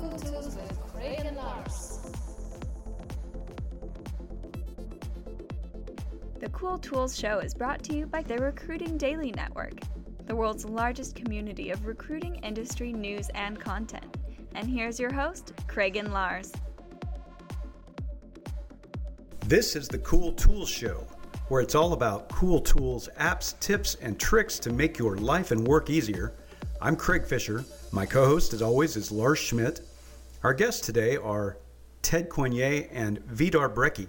Cool Tools with Craig and Lars. The Cool Tools Show is brought to you by the Recruiting Daily Network, the world's largest community of recruiting industry news and content. And here's your host, Craig and Lars. This is the Cool Tools Show, where it's all about cool tools, apps, tips, and tricks to make your life and work easier. I'm Craig Fisher. My co host, as always, is Lars Schmidt. Our guests today are Ted Coine and Vidar Brekke.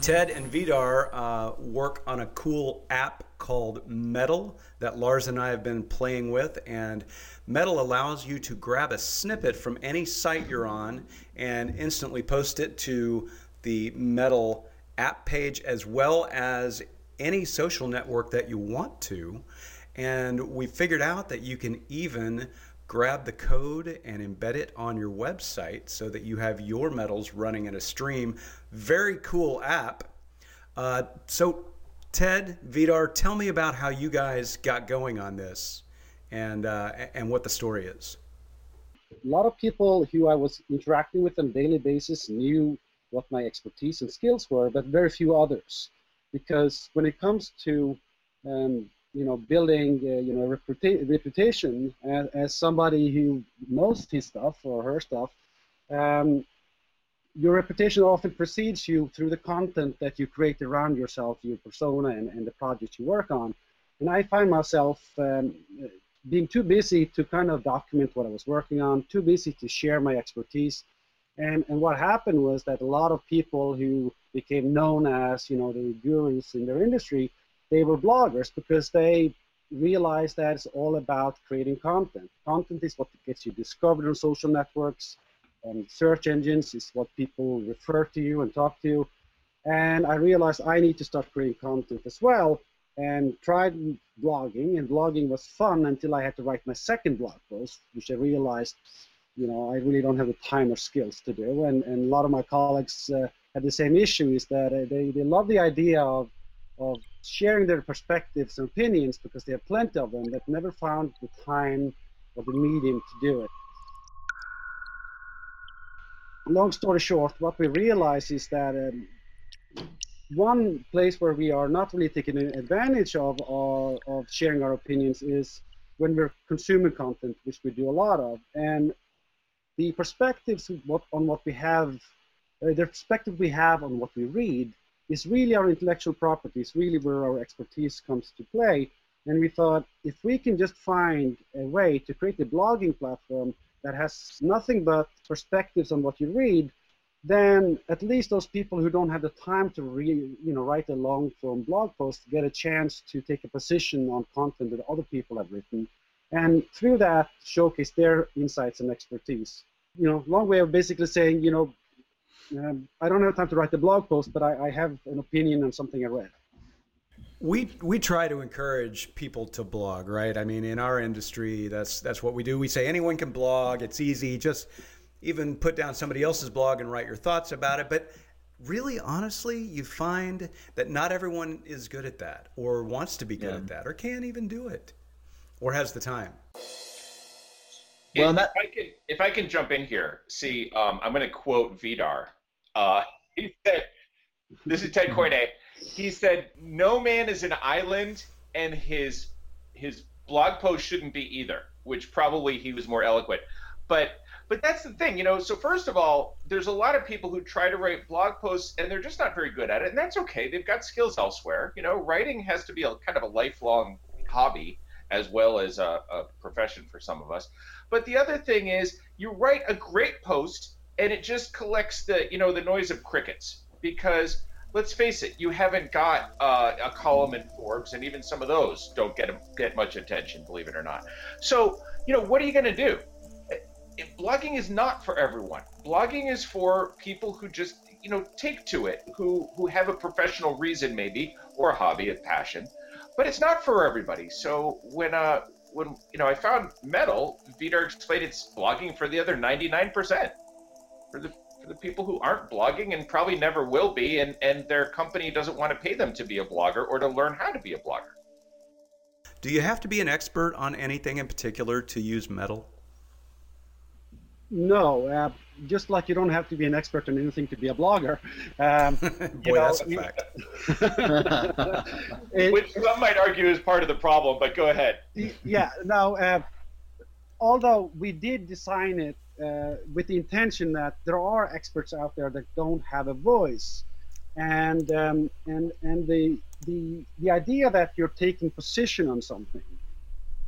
Ted and Vidar uh, work on a cool app called Meddle that Lars and I have been playing with. And Meddle allows you to grab a snippet from any site you're on and instantly post it to the Meddle app page as well as any social network that you want to. And we figured out that you can even grab the code and embed it on your website so that you have your meddles running in a stream. Very cool app. Uh, so, Ted, Vidar, tell me about how you guys got going on this and, uh, and what the story is. A lot of people who I was interacting with on a daily basis knew what my expertise and skills were, but very few others. Because when it comes to um, you know, building, uh, you know, reputa- reputation as, as, somebody who knows his stuff or her stuff, um, your reputation often precedes you through the content that you create around yourself, your persona, and, and the projects you work on. And I find myself um, being too busy to kind of document what I was working on, too busy to share my expertise. And, and what happened was that a lot of people who became known as, you know, the gurus in their industry they were bloggers because they realized that it's all about creating content. Content is what gets you discovered on social networks, and search engines is what people refer to you and talk to you. And I realized I need to start creating content as well and tried blogging and blogging was fun until I had to write my second blog post, which I realized, you know, I really don't have the time or skills to do. And, and a lot of my colleagues uh, had the same issue is that uh, they, they love the idea of, of sharing their perspectives and opinions because they have plenty of them that never found the time or the medium to do it. Long story short, what we realize is that um, one place where we are not really taking advantage of, of, of sharing our opinions is when we're consuming content, which we do a lot of. And the perspectives on what we have, uh, the perspective we have on what we read is really our intellectual property, is really where our expertise comes to play. And we thought if we can just find a way to create a blogging platform that has nothing but perspectives on what you read, then at least those people who don't have the time to re, you know, write a long form blog post get a chance to take a position on content that other people have written. And through that, showcase their insights and expertise. You know, long way of basically saying, you know, um, I don't have time to write the blog post, but I, I have an opinion on something I read. We we try to encourage people to blog, right? I mean, in our industry, that's that's what we do. We say anyone can blog. It's easy. Just even put down somebody else's blog and write your thoughts about it. But really, honestly, you find that not everyone is good at that, or wants to be good yeah. at that, or can't even do it, or has the time. Well, if, that... if I can, if I can jump in here, see, um, I'm going to quote Vidar. Uh, he said, "This is Ted Coine." He said, "No man is an island, and his his blog post shouldn't be either." Which probably he was more eloquent, but but that's the thing, you know. So first of all, there's a lot of people who try to write blog posts and they're just not very good at it, and that's okay. They've got skills elsewhere. You know, writing has to be a kind of a lifelong hobby as well as a, a profession for some of us. But the other thing is, you write a great post and it just collects the you know the noise of crickets because let's face it, you haven't got uh, a column in Forbes, and even some of those don't get get much attention, believe it or not. So, you know, what are you going to do? blogging is not for everyone. Blogging is for people who just, you know, take to it, who who have a professional reason maybe or a hobby, a passion, but it's not for everybody. So when uh when you know I found Meddle, Vidar explained it's blogging for the other 99% for the for the people who aren't blogging and probably never will be, and, and their company doesn't want to pay them to be a blogger or to learn how to be a blogger. Do you have to be an expert on anything in particular to use Meddle? No, uh, just like you don't have to be an expert on anything to be a blogger. Um, Boy, know, that's a fact. it, Which some might argue is part of the problem, but go ahead. Yeah, now, uh, although we did design it uh, with the intention that there are experts out there that don't have a voice, and um, and and the the the idea that you're taking position on something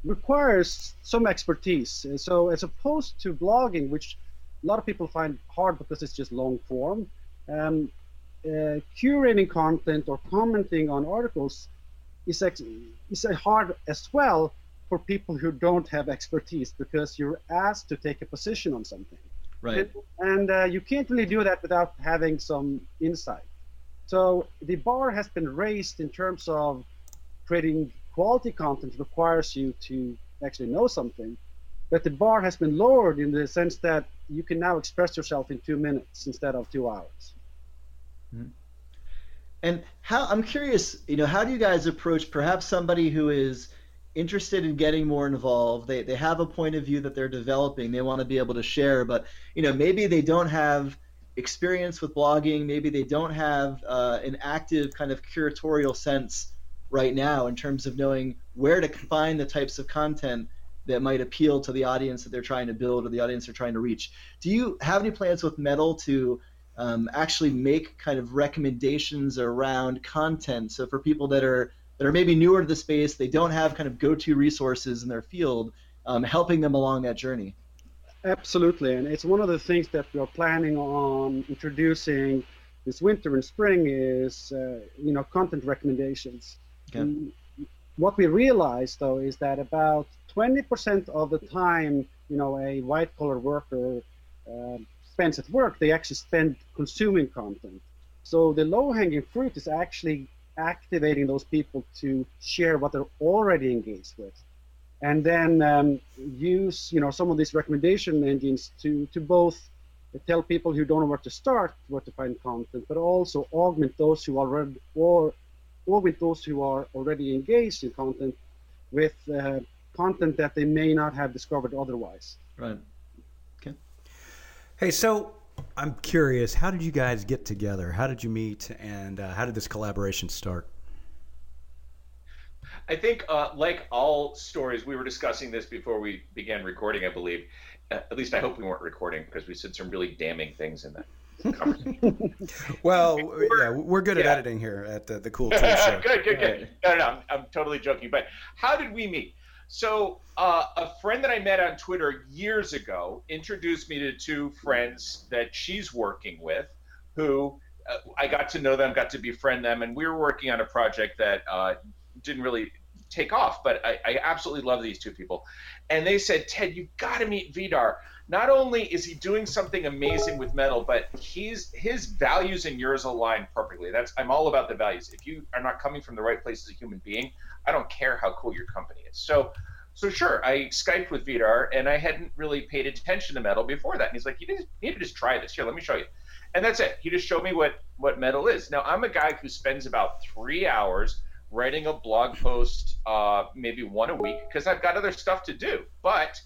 requires some expertise. And So as opposed to blogging, which a lot of people find hard because it's just long form, um, uh, curating content or commenting on articles is is hard as well for people who don't have expertise because you're asked to take a position on something. Right. And, and uh, you can't really do that without having some insight. So the bar has been raised in terms of creating quality content requires you to actually know something. But the bar has been lowered in the sense that you can now express yourself in two minutes instead of two hours. Mm-hmm. And how I'm curious, you know, how do you guys approach perhaps somebody who is interested in getting more involved. They, they have a point of view that they're developing. They want to be able to share, but you know maybe they don't have experience with blogging. Maybe they don't have uh, an active kind of curatorial sense right now in terms of knowing where to find the types of content that might appeal to the audience that they're trying to build or the audience they're trying to reach. Do you have any plans with Meddle to um, actually make kind of recommendations around content? So for people that are that are maybe newer to the space, they don't have kind of go-to resources in their field, um, helping them along that journey. Absolutely, and it's one of the things that we are planning on introducing this winter and spring is uh, you know content recommendations. Okay. what we realized though is that about 20% of the time you know a white collar worker uh, spends at work, they actually spend consuming content. So the low hanging fruit is actually activating those people to share what they're already engaged with and then um, use you know some of these recommendation engines to to both tell people who don't know where to start where to find content but also augment those who already or augment those who are already engaged in content with uh, content that they may not have discovered otherwise right okay hey so I'm curious, how did you guys get together? How did you meet, and uh, how did this collaboration start? I think, uh, like all stories, we were discussing this before we began recording, I believe. Uh, at least I hope we weren't recording because we said some really damning things in that. well, we're, yeah, we're good at yeah. editing here at the, the Cool Tool Show. good, good, good. No, no, no I'm, I'm totally joking. But how did we meet? So, uh, a friend that I met on Twitter years ago introduced me to two friends that she's working with who uh, I got to know them, got to befriend them, and we were working on a project that uh, didn't really take off, but I, I, absolutely love these two people. And they said, Ted, you've got to meet Vidar. Not only is he doing something amazing with Meddle, but he's his values and yours align perfectly. That's I'm all about the values. If you are not coming from the right place as a human being, I don't care how cool your company is. So, so sure, I Skyped with Vidar, and I hadn't really paid attention to Meddle before that. And he's like, you need to just try this. Here, let me show you. And that's it. He just showed me what what Meddle is. Now, I'm a guy who spends about three hours writing a blog post, uh, maybe one a week, because I've got other stuff to do. But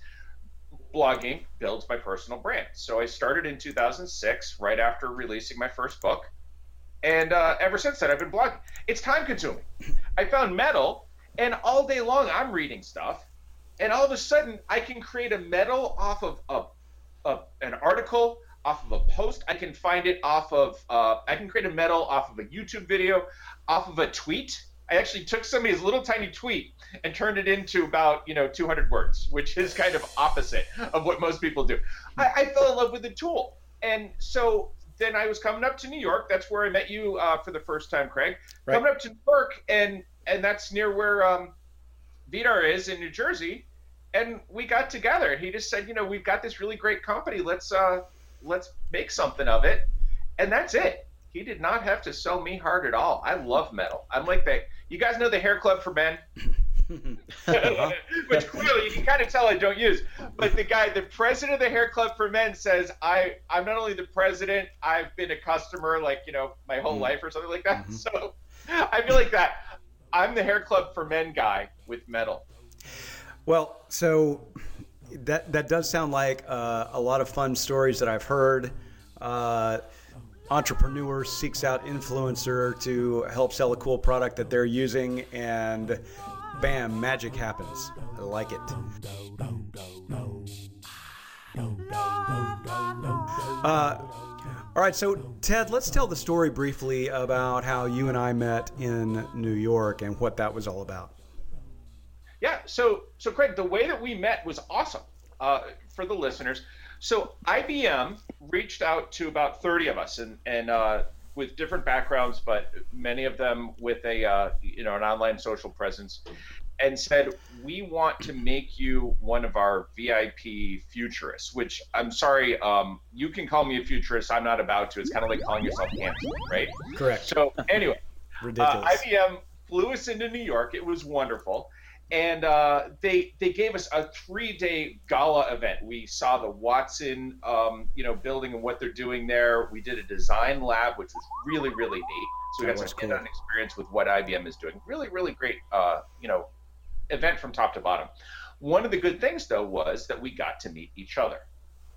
blogging builds my personal brand. So I started in 2006, right after releasing my first book. And uh, ever since then, I've been blogging. It's time consuming. I found Meddle and all day long, I'm reading stuff, and all of a sudden, I can create a meddle off of a, a an article, off of a post. I can find it off of. Uh, I can create a meddle off of a YouTube video, off of a tweet. I actually took somebody's little tiny tweet and turned it into about you know 200 words, which is kind of opposite of what most people do. I, I fell in love with the tool, and so then I was coming up to New York. That's where I met you uh, for the first time, Craig. Right. Coming up to New York, and and that's near where um, Vidar is in New Jersey. And we got together. And he just said, you know, we've got this really great company. Let's uh, let's make something of it. And that's it. He did not have to sell me hard at all. I love Meddle. I'm like that. You guys know the Hair Club for Men? which clearly you can kind of tell I don't use. But the guy, the president of the Hair Club for Men, says I I'm not only the president, I've been a customer like you know my whole mm-hmm. life or something like that. Mm-hmm. So I feel like that. I'm the Hair Club for Men guy with Meddle. Well, so that that does sound like uh, a lot of fun stories that I've heard. Uh, entrepreneur seeks out influencer to help sell a cool product that they're using, and bam, magic happens. I like it. Uh, all right, so Ted, let's tell the story briefly about how you and I met in New York and what that was all about. Yeah, so so Craig, the way that we met was awesome uh, for the listeners. So IBM reached out to about 30 of us, and and uh, with different backgrounds, but many of them with a uh, you know an online social presence, and said we want to make you one of our VIP futurists. Which I'm sorry, um, you can call me a futurist. I'm not about to. It's kind of like calling yourself handsome, right? Correct. So anyway, ridiculous. Uh, IBM flew us into New York. It was wonderful and uh, they they gave us a three day gala event. We saw the Watson, um, you know, building and what they're doing there. We did a design lab, which was really really neat. So we got some cool. experience with what IBM is doing. Really really great, uh, you know, event from top to bottom. One of the good things though was that we got to meet each other.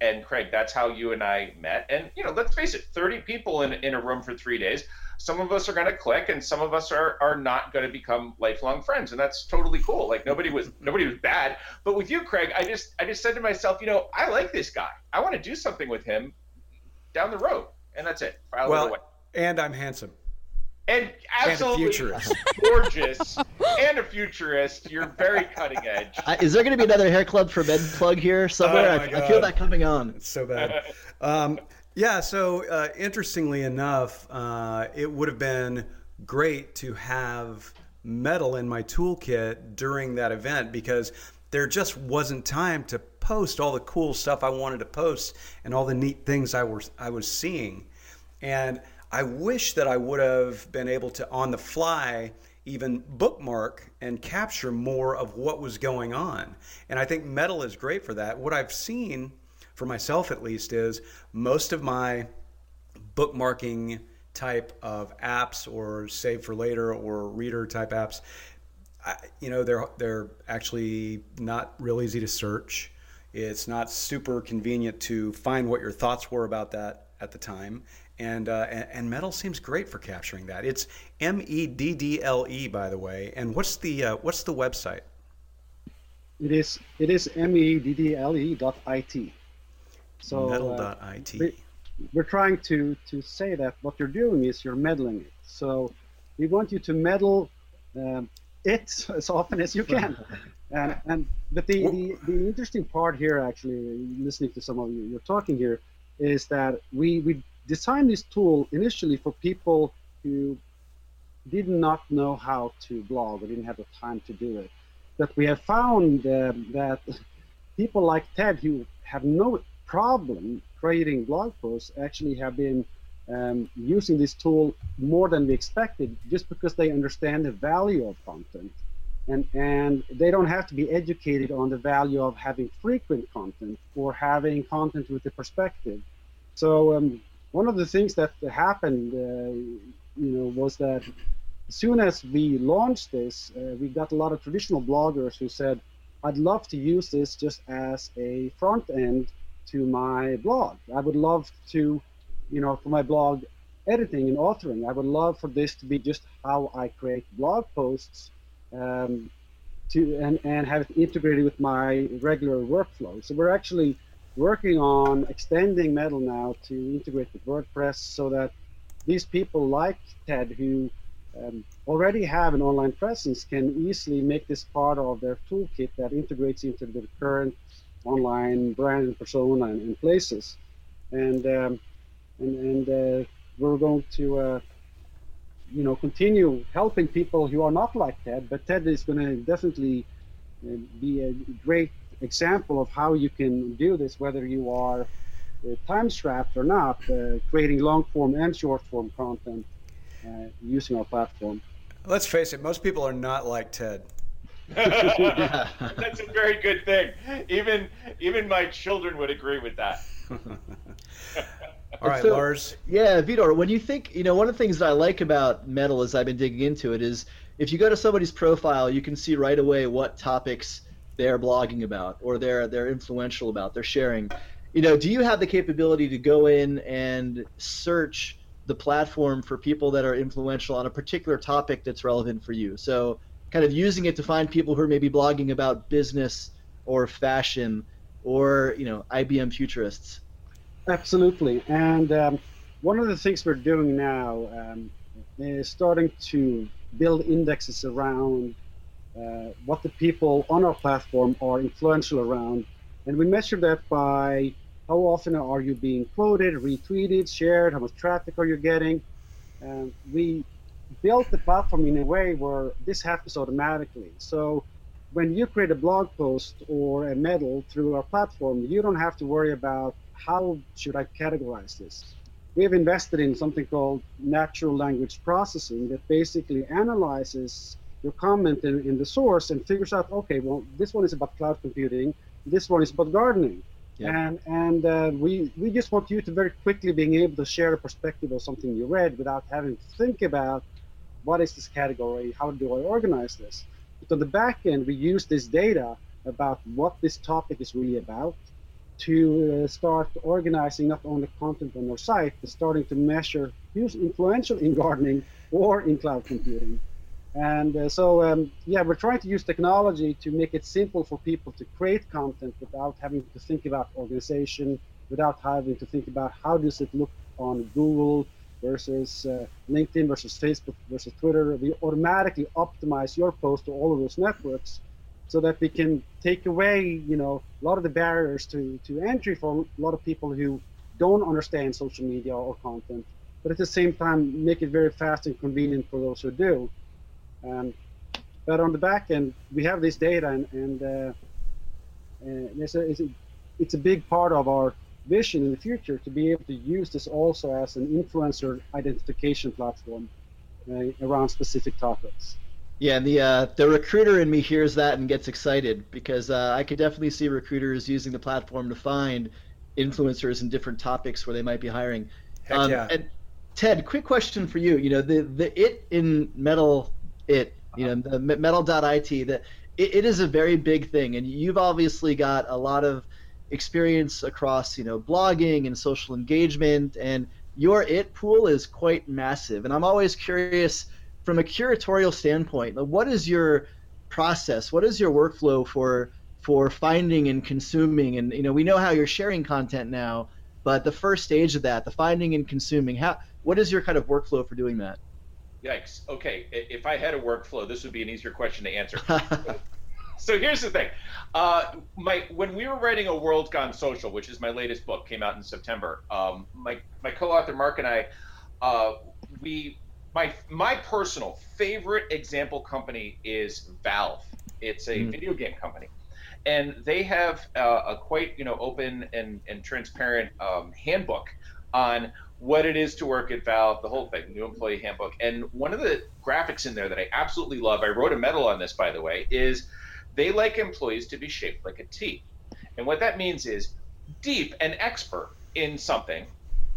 And Craig, that's how you and I met. And you know, let's face it, 30 people in in a room for three days some of us are going to click and some of us are, are not going to become lifelong friends and that's totally cool. Like nobody was nobody was bad. But with you craig i just i just said to myself you know i like this guy. I want to do something with him down the road and that's it. File well it and i'm handsome and absolutely and gorgeous and a futurist. You're very cutting edge. Uh, is there going to be another hair club for men plug here somewhere? Oh I, I, feel that coming on. It's so bad. Um, yeah, so uh, interestingly enough, uh, it would have been great to have Meddle in my toolkit during that event because there just wasn't time to post all the cool stuff I wanted to post and all the neat things I was I was seeing. And I wish that I would have been able to on the fly even bookmark and capture more of what was going on. And I think Meddle is great for that. What I've seen for myself at least, is most of my bookmarking type of apps or save for later or reader type apps, I, you know, they're they're actually not real easy to search. It's not super convenient to find what your thoughts were about that at the time. And, uh, and, and Meddle seems great for capturing that. It's M E D D L E, by the way. And what's the uh, what's the website? It is it is M E D D L E dot I T. So Meddle dot I T. we're trying to, to say that what you're doing is you're meddling it. So we want you to meddle um, it as often as you can. and, and but the, the, the interesting part here, actually, listening to some of you you're talking here, is that we, we designed this tool initially for people who did not know how to blog or didn't have the time to do it. But we have found uh, that people like Ted who have no problem creating blog posts actually have been um, using this tool more than we expected just because they understand the value of content and and they don't have to be educated on the value of having frequent content or having content with a perspective so um, one of the things that happened uh, you know was that as soon as we launched this uh, we got a lot of traditional bloggers who said i'd love to use this just as a front end to my blog. I would love to, you know, for my blog editing and authoring, I would love for this to be just how I create blog posts um, to and, and have it integrated with my regular workflow. So we're actually working on extending Meddle now to integrate with WordPress so that these people like Ted who um, already have an online presence can easily make this part of their toolkit that integrates into the current online brand and persona and, and places. And um, and, and uh, we're going to uh, you know continue helping people who are not like Ted, but Ted is going to definitely uh, be a great example of how you can do this, whether you are uh, time strapped or not, uh, creating long form and short form content uh, using our platform. Let's face it, most people are not like Ted. That's a very good thing. Even even my children would agree with that. All right, so, Lars. Yeah, Vidar, when you think, you know, one of the things that I like about Meddle as I've been digging into it is if you go to somebody's profile, you can see right away what topics they're blogging about or they're they're influential about, they're sharing. You know, do you have the capability to go in and search the platform for people that are influential on a particular topic that's relevant for you? So, kind of using it to find people who are maybe blogging about business or fashion or, you know, IBM futurists. Absolutely. And um, one of the things we're doing now um, is starting to build indexes around uh, what the people on our platform are influential around. And we measure that by how often are you being quoted, retweeted, shared, how much traffic are you getting. And we built the platform in a way where this happens automatically. So when you create a blog post or a meddle through our platform, you don't have to worry about how should I categorize this. We have invested in something called natural language processing that basically analyzes your comment in, in the source and figures out, okay, well, this one is about cloud computing, this one is about gardening. Yeah. And and uh, we we just want you to very quickly being able to share a perspective of something you read without having to think about what is this category, how do I organize this. But on the back end, we use this data about what this topic is really about to uh, start organizing not only content on our site, but starting to measure who's influential in gardening or in cloud computing. And uh, so, um, yeah, we're trying to use technology to make it simple for people to create content without having to think about organization, without having to think about how does it look on Google versus uh, LinkedIn versus Facebook versus Twitter. We automatically optimize your post to all of those networks so that we can take away, you know, a lot of the barriers to, to entry for a lot of people who don't understand social media or content, but at the same time make it very fast and convenient for those who do. Um, but on the back end, we have this data, and, and, uh, and it's, a, it's, a, it's a big part of our vision in the future to be able to use this also as an influencer identification platform uh, around specific topics. Yeah, and the uh, the recruiter in me hears that and gets excited because uh, I could definitely see recruiters using the platform to find influencers in different topics where they might be hiring. Heck um, yeah. And Ted, quick question for you. You know, the the it in Meddle it, you know, the Meddle.it that it, it is a very big thing, and you've obviously got a lot of experience across you know blogging and social engagement, and your it pool is quite massive. And I'm always curious from a curatorial standpoint, what is your process? What is your workflow for for finding and consuming? And you know, we know how you're sharing content now, but the first stage of that, the finding and consuming, how what is your kind of workflow for doing that? Yikes. Okay, if I had a workflow, this would be an easier question to answer. so here's the thing. Uh, my when we were writing a world gone social, which is my latest book, came out in September. Um, my my co-author Mark and I, uh, we my my personal favorite example company is Valve. It's a mm. video game company, and they have uh, a quite you know open and and transparent um, handbook on what it is to work at Valve, the whole thing, new employee handbook. And one of the graphics in there that I absolutely love, I wrote a meddle on this by the way, is they like employees to be shaped like a T. And what that means is deep and expert in something,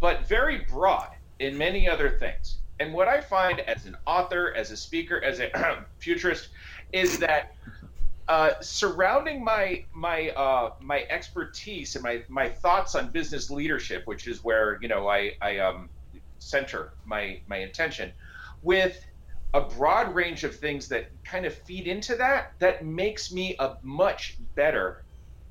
but very broad in many other things. And what I find as an author, as a speaker, as a futurist, is that uh, surrounding my my uh, my expertise and my my thoughts on business leadership, which is where you know I I um, center my my intention, with a broad range of things that kind of feed into that, that makes me a much better,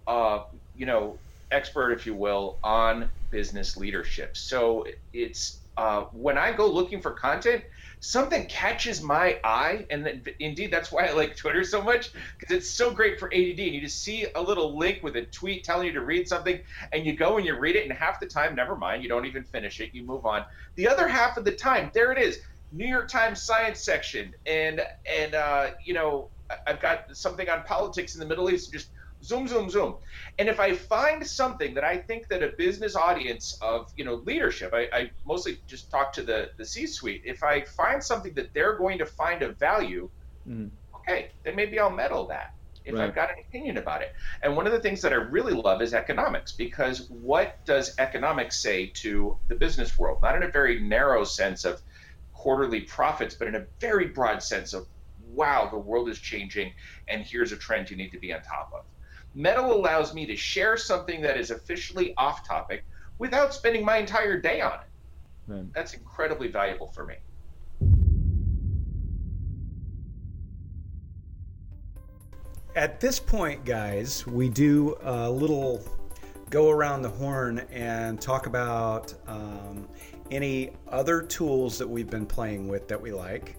uh, you know, expert, if you will, on business leadership. So it's uh, when I go looking for content, something catches my eye, and then, indeed that's why I like Twitter so much because it's so great for ADD. And you just see a little link with a tweet telling you to read something, and you go and you read it, and half the time, never mind, you don't even finish it, you move on. The other half of the time, there it is, New York Times science section, and and uh, you know I've got something on politics in the Middle East, just zoom, zoom, zoom. And if I find something that I think that a business audience of, you know, leadership, I, I mostly just talk to the, the C-suite. If I find something that they're going to find of value, mm. okay, then maybe I'll meddle that if Right. I've got an opinion about it. And one of the things that I really love is economics, because what does economics say to the business world? Not in a very narrow sense of quarterly profits, but in a very broad sense of, wow, the world is changing, and here's a trend you need to be on top of. Meddle allows me to share something that is officially off topic without spending my entire day on it. Right. That's incredibly valuable for me. At this point, guys, we do a little go around the horn and talk about um, any other tools that we've been playing with that we like,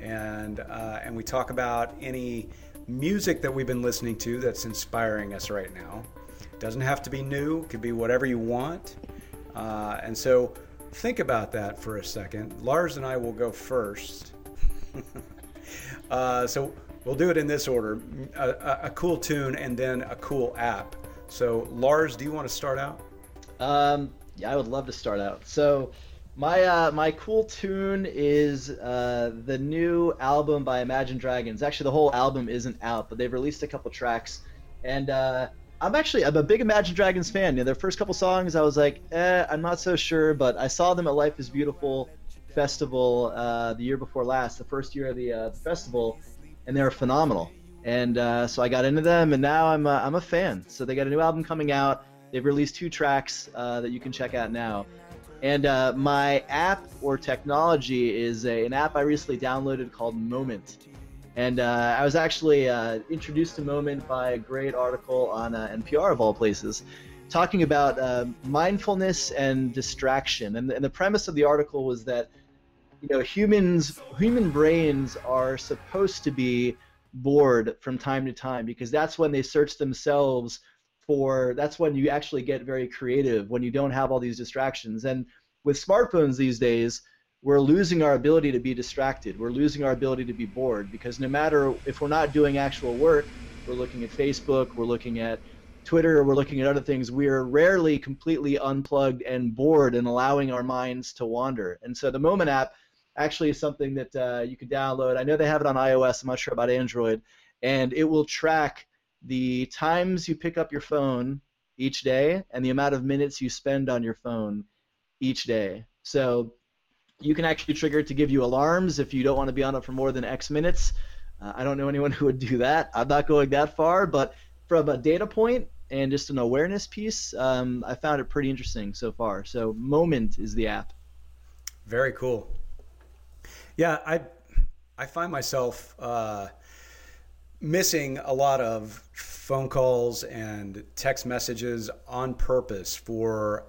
and uh, and we talk about any music that we've been listening to that's inspiring us right now. Doesn't have to be new; could be whatever you want. Uh, and so, think about that for a second. Lars and I will go first. Uh, so we'll do it in this order: a, a, a cool tune and then a cool app. So Lars, do you want to start out? Um, yeah, I would love to start out. So, my uh, my cool tune is uh, the new album by Imagine Dragons. Actually, the whole album isn't out, but they've released a couple tracks, and uh, I'm actually I'm a big Imagine Dragons fan. You know, their first couple songs, I was like, eh, I'm not so sure, but I saw them at Life Is Beautiful festival uh, the year before last, the first year of the, uh, festival, and they were phenomenal. And uh, so I got into them, and now I'm I'm a fan. So they got a new album coming out. They've released two tracks that you can check out now. And uh, my app or technology is a, an app I recently downloaded called Moment. And uh, I was actually uh, introduced to Moment by a great article on uh, NPR of all places, talking about uh, mindfulness and distraction. And, and the premise of the article was that, you know, humans, human brains are supposed to be bored from time to time because that's when they search themselves for that's when you actually get very creative when you don't have all these distractions. And with smartphones these days we're losing our ability to be distracted. We're losing our ability to be bored because no matter if we're not doing actual work we're looking at facebook we're looking at twitter we're looking at other things we're rarely completely unplugged and bored and allowing our minds to wander. And so the moment app actually is something that uh, you can download. I know they have it on ios. I'm not sure about android. And it will track the times you pick up your phone each day and the amount of minutes you spend on your phone each day. So you can actually trigger to give you alarms if you don't want to be on it for more than X minutes. Uh, I don't know anyone who would do that. I'm not going that far, but from a data point and just an awareness piece, um, I found it pretty interesting so far. So Moment is the app. Very cool. Yeah, I I find myself uh, missing a lot of phone calls and text messages on purpose for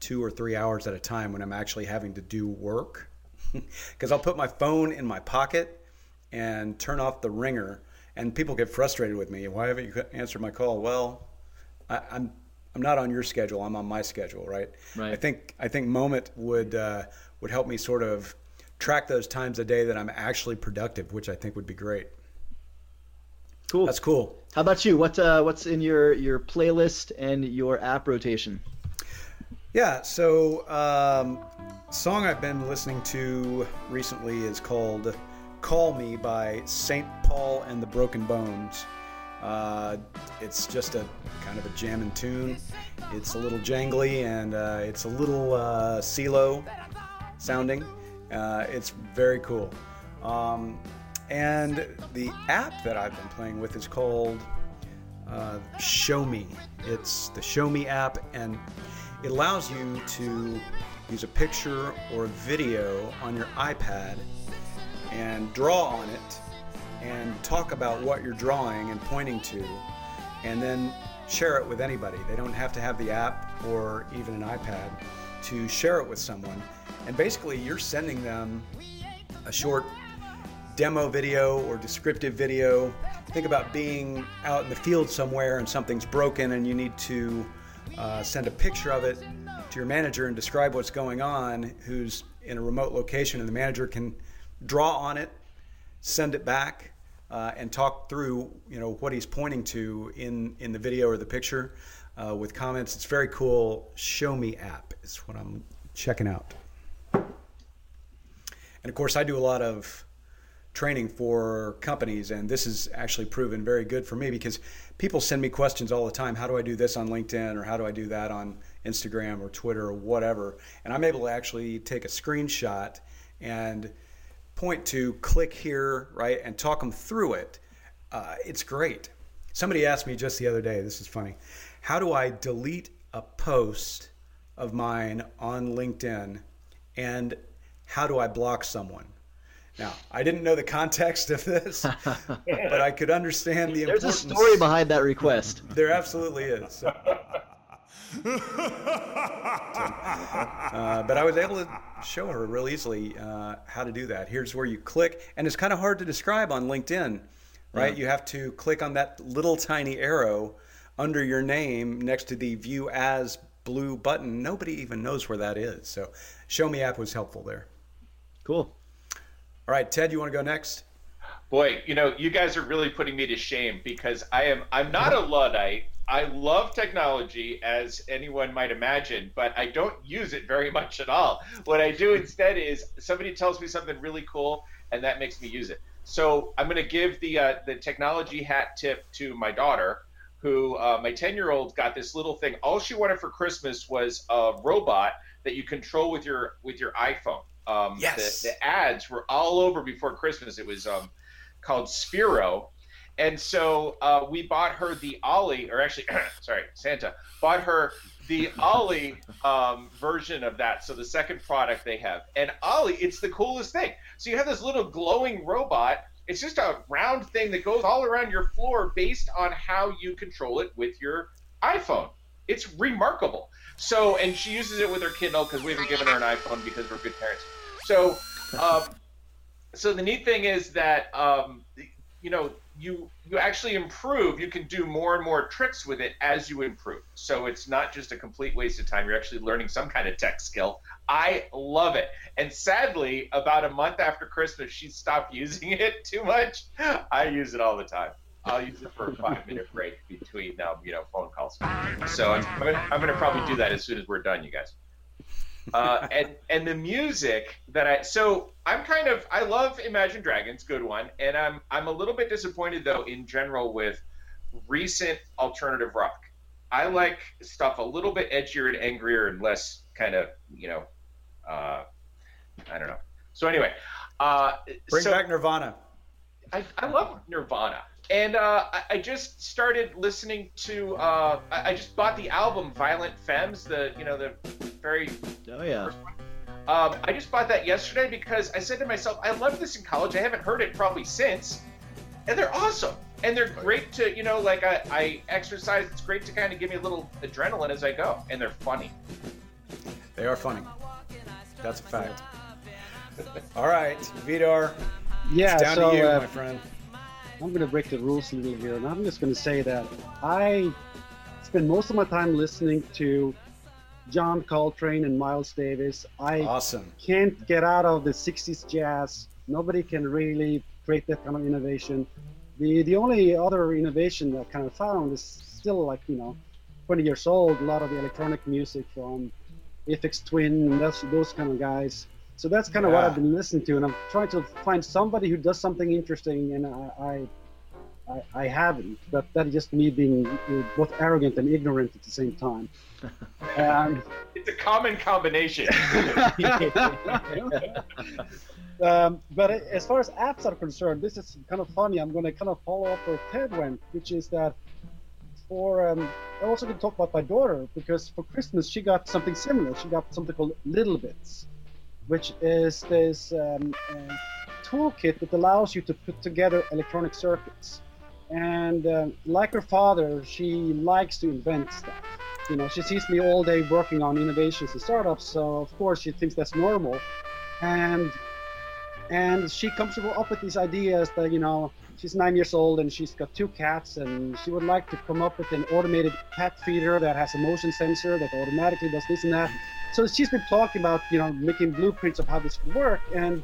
two or three hours at a time when I'm actually having to do work. Because I'll put my phone in my pocket and turn off the ringer, and people get frustrated with me. Why haven't you answered my call? Well, I, I'm I'm not on your schedule. I'm on my schedule, right? Right. I think I think Moment would uh, would help me sort of track those times a day that I'm actually productive, which I think would be great. Cool. That's cool. How about you? What uh, what's in your your playlist and your app rotation? Yeah. So, um, song I've been listening to recently is called "Call Me" by Saint Paul and the Broken Bones. Uh, it's just a kind of a jamming tune. It's a little jangly and uh, it's a little uh, CeeLo sounding. Uh, it's very cool. Um, and the app that I've been playing with is called uh, Show Me. It's the Show Me app, and it allows you to use a picture or a video on your iPad and draw on it and talk about what you're drawing and pointing to, and then share it with anybody. They don't have to have the app or even an iPad to share it with someone. And basically, you're sending them a short demo video or descriptive video. Think about being out in the field somewhere and something's broken and you need to uh, send a picture of it to your manager and describe what's going on, who's in a remote location, and the manager can draw on it, send it back, uh, and talk through you know what he's pointing to in in the video or the picture uh, with comments. It's very cool. Show Me app is what I'm checking out. And of course, I do a lot of training for companies, and this has actually proven very good for me because people send me questions all the time. How do I do this on LinkedIn, or how do I do that on Instagram or Twitter or whatever? And I'm able to actually take a screenshot and point to click here, right, and talk them through it. Uh, it's great. Somebody asked me just the other day. This is funny. How do I delete a post of mine on LinkedIn, and how do I block someone? Now, I didn't know the context of this, but I could understand the There's importance. a story behind that request. There absolutely is. uh, but I was able to show her real easily uh, how to do that. Here's where you click, and it's kind of hard to describe on LinkedIn, right? Yeah. You have to click on that little tiny arrow under your name next to the View As blue button. Nobody even knows where that is. So, Show Me app was helpful there. Cool. All right, Ted, you want to go next? Boy, you know, you guys are really putting me to shame because I am I'm not a luddite. I love technology as anyone might imagine, but I don't use it very much at all. What I do instead is somebody tells me something really cool and that makes me use it. So, I'm going to give the uh, the technology hat tip to my daughter who uh, my 10 year old got this little thing. All she wanted for Christmas was a robot that you control with your with your iPhone. Um, yes. The, the, ads were all over before Christmas. It was um, called Sphero. And so uh, we bought her the Ollie, or actually, sorry, Santa bought her the Ollie um, version of that. So the second product they have. And Ollie, it's the coolest thing. So you have this little glowing robot. It's just a round thing that goes all around your floor based on how you control it with your iPhone. It's remarkable. So, and she uses it with her Kindle because we haven't given her an iPhone because we're good parents. So, um, so the neat thing is that um, you know you you actually improve. You can do more and more tricks with it as you improve. So it's not just a complete waste of time. You're actually learning some kind of tech skill. I love it. And sadly, about a month after Christmas, she stopped using it too much. I use it all the time. I'll use it for a five minute break between um, you know phone calls. So I'm, I'm, gonna, I'm gonna probably do that as soon as we're done, you guys. Uh, and and the music that I so I'm kind of I love Imagine Dragons, good one, and I'm I'm a little bit disappointed though in general with recent alternative rock. I like stuff a little bit edgier and angrier and less kind of you know, uh, I don't know. So anyway, uh, bring so back Nirvana. I, I love Nirvana and uh, I, I, just started listening to. Uh, I, I, just bought the album Violent Femmes, the you know the very. Oh yeah. Um, I just bought that yesterday because I said to myself, I love this in college. I haven't heard it probably since, and they're awesome. And they're great to you know like I, I exercise. It's great to kind of give me a little adrenaline as I go, and they're funny. They are funny. That's a fact. All right, Vidar. Yeah, it's down so, to you, uh, my friend. I'm going to break the rules a little here, and I'm just going to say that I spend most of my time listening to John Coltrane and Miles Davis. I awesome. can't get out of the 60s jazz. Nobody can really create that kind of innovation. The the only other innovation that I kind of found is still like you know, 20 years old. A lot of the electronic music from Aphex Twin and those those kind of guys. So that's kind of yeah. what I've been listening to, and I'm trying to find somebody who does something interesting, and I, I, I, I haven't. But that's just me being both arrogant and ignorant at the same time. And it's a common combination. um, but as far as apps are concerned, this is kind of funny. I'm going to kind of follow up where Ted went, which is that for um, I also can talk about my daughter because for Christmas she got something similar. She got something called Little Bits which is this um, uh, toolkit that allows you to put together electronic circuits. And uh, like her father, she likes to invent stuff. You know, she sees me all day working on innovations and startups, so of course she thinks that's normal. And and she comes up with these ideas that you know she's nine years old and she's got two cats and she would like to come up with an automated cat feeder that has a motion sensor that automatically does this and that so she's been talking about you know making blueprints of how this would work and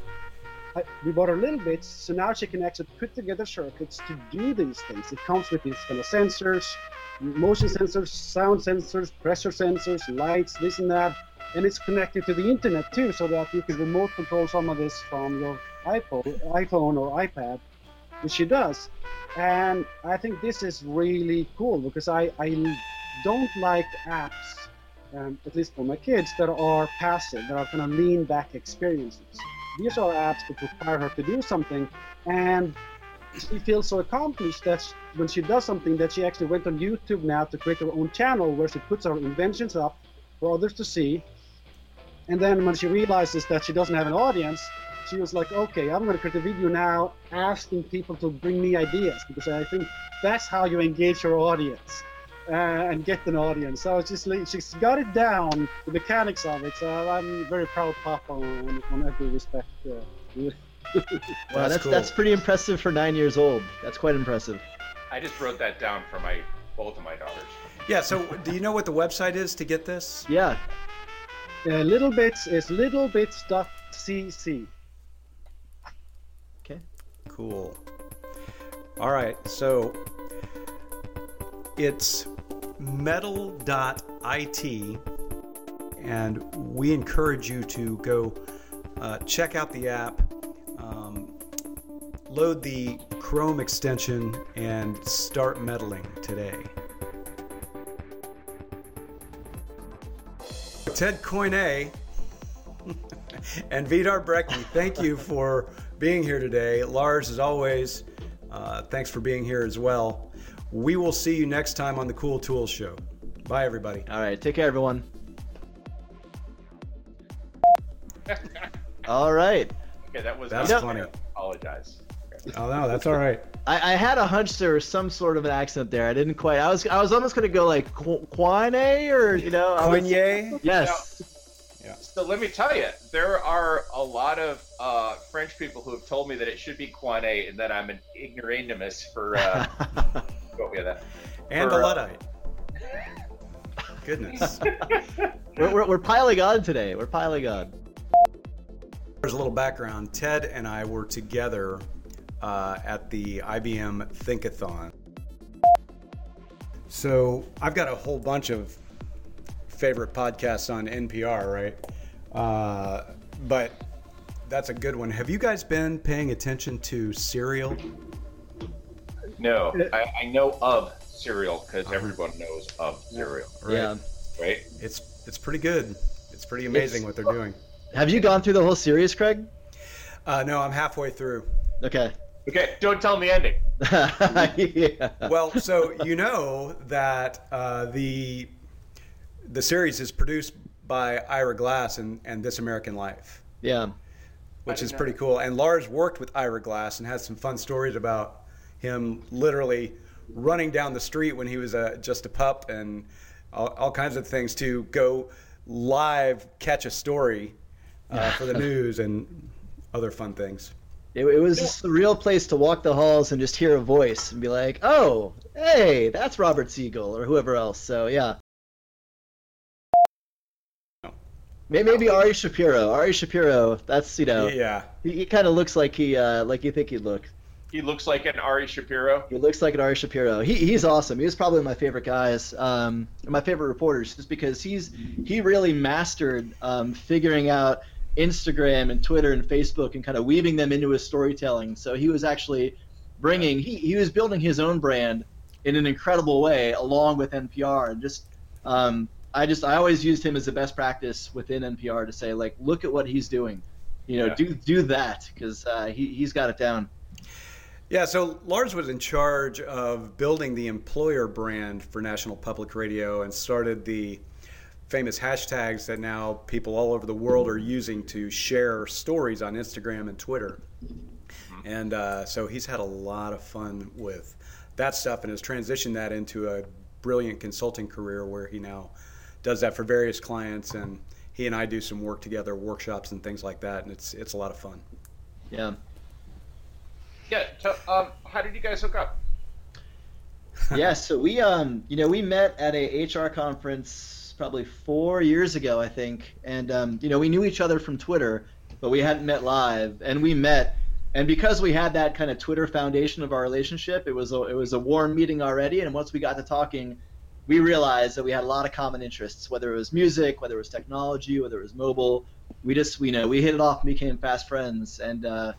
I, we bought her little bits so now she can actually put together circuits to do these things it comes with these kind of sensors motion sensors sound sensors pressure sensors lights this and that and it's connected to the internet too so that you can remote control some of this from your iPhone, iPhone or iPad, which she does. And I think this is really cool because I, I don't like apps, um, at least for my kids, that are passive, that are kind of lean back experiences. These are apps that require her to do something, and she feels so accomplished that when she does something, that she actually went on YouTube now to create her own channel where she puts her inventions up for others to see. And then when she realizes that she doesn't have an audience, she was like, okay, I'm going to create a video now asking people to bring me ideas because I think that's how you engage your audience uh, and get an audience. So it's just like, she's got it down, the mechanics of it. So I'm very proud of papa on, on every respect. Uh, wow, that's that's, cool. that's pretty impressive for nine years old. That's quite impressive. I just wrote that down for my both of my daughters. Yeah. So, do you know what the website is to get this? Yeah. Uh, littleBits is littlebits.cc. Okay. Cool. All right, so it's meddle.it, and we encourage you to go uh, check out the app, um, load the Chrome extension, and start meddling today. Ted Coine and Vidar Brekke, thank you for being here today. Lars, as always, uh, thanks for being here as well. We will see you next time on the Cool Tools Show. Bye, everybody. All right. Take care, everyone. all right. Okay, that was that's funny. apologize. Oh no, that's all right. I, I, had a hunch there was some sort of an accent there. I didn't quite. I was I was almost gonna go like Quine or you know. Quine. Yes. Yeah. So let me tell you, there are a lot of uh, French people who have told me that it should be Quane and that I'm an ignoramus for. Uh, go with that. And for, a uh, Luddite. Uh, Goodness. we're, we're, we're piling on today. We're piling on. There's a little background. Ted and I were together uh, at the IBM Thinkathon. So I've got a whole bunch of favorite podcasts on NPR, right? Uh, but that's a good one. Have you guys been paying attention to Serial? No, I, I know of Serial because uh-huh. everyone knows of Serial. Right? Yeah, right. It's it's pretty good. It's pretty amazing it's, what they're doing. Have you gone through the whole series, Craig? Uh, no, I'm halfway through. Okay. Okay, don't tell me the ending. yeah. Well, so you know that uh, the the series is produced by Ira Glass and, and This American Life. Yeah. Which is pretty cool. And Lars worked with Ira Glass and has some fun stories about him literally running down the street when he was a, just a pup and all, all kinds of things to go live catch a story uh, for the news and other fun things. It, it was just a real place to walk the halls and just hear a voice and be like, "Oh, hey, that's Robert Siegel or whoever else." So yeah, Maybe Ari Shapiro. Ari Shapiro. That's you know. Yeah. He, he kind of looks like he uh, like you think he'd look. He looks like an Ari Shapiro. He looks like an Ari Shapiro. He, he's awesome. He was probably my favorite guys, um, my favorite reporters, just because he's he really mastered um, figuring out Instagram and Twitter and Facebook and kind of weaving them into his storytelling. So he was actually bringing he, he was building his own brand in an incredible way along with NPR and just um, I just I always used him as a best practice within NPR to say like, look at what he's doing, you know, yeah. do do that because uh, he he's got it down. Yeah, so Lars was in charge of building the employer brand for National Public Radio and started the famous hashtags that now people all over the world are using to share stories on Instagram and Twitter. And uh, so he's had a lot of fun with that stuff and has transitioned that into a brilliant consulting career where he now does that for various clients, and he and I do some work together, workshops and things like that, and it's it's a lot of fun. Yeah. Yeah. So, um, how did you guys hook up? yeah, so we um, you know, we met at a HR conference probably four years ago, I think, and um, you know, we knew each other from Twitter, but we hadn't met live, and we met. And because we had that kind of Twitter foundation of our relationship, it was a, it was a warm meeting already. And once we got to talking, we realized that we had a lot of common interests, whether it was music, whether it was technology, whether it was mobile. We just, we know, we hit it off and became fast friends. And uh,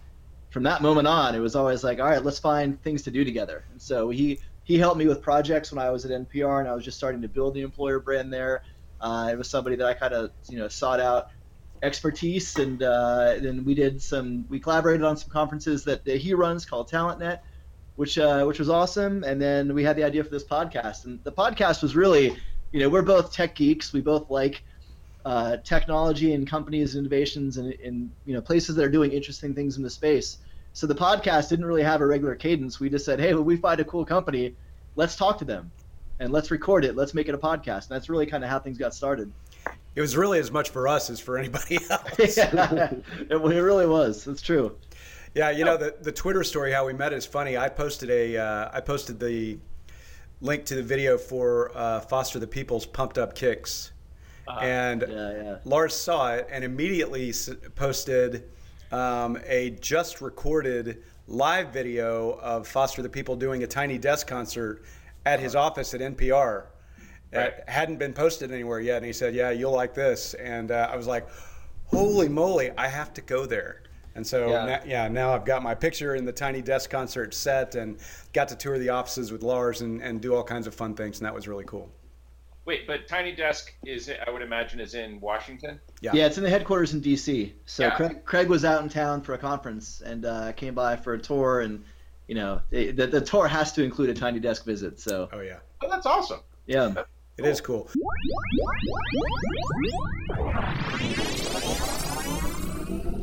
from that moment on, it was always like, all right, let's find things to do together. And so he he helped me with projects when I was at NPR and I was just starting to build the employer brand there. Uh, it was somebody that I kind of you know sought out expertise, and uh, then we did some we collaborated on some conferences that, that he runs called TalentNet, which uh, which was awesome. And then we had the idea for this podcast, and the podcast was really, you know, we're both tech geeks. We both like uh, technology and companies, innovations, and, and you know places that are doing interesting things in the space. So the podcast didn't really have a regular cadence. We just said, hey, when we find a cool company, let's talk to them, and let's record it. Let's make it a podcast. And that's really kind of how things got started. It was really as much for us as for anybody else. yeah, it, it really was. That's true. Yeah, you know the the Twitter story how we met is funny. I posted a uh, I posted the link to the video for uh, Foster the People's Pumped Up Kicks uh, and yeah, yeah. Lars saw it and immediately posted um, a just recorded live video of Foster the People doing a Tiny Desk concert at his office at NPR. Right. It hadn't been posted anywhere yet, and he said, "Yeah, you'll like this." And uh, I was like, "Holy moly, I have to go there!" And so, yeah. Now, yeah, now I've got my picture in the Tiny Desk concert set, and got to tour the offices with Lars and, and do all kinds of fun things, and that was really cool. Wait, but Tiny Desk is I would imagine is in Washington. Yeah, yeah, it's in the headquarters in D.C. So yeah. Craig, Craig, was out in town for a conference and uh, came by for a tour, and you know it, the the tour has to include a Tiny Desk visit. So. Oh yeah. Oh, that's awesome. Yeah. That's it cool. is cool.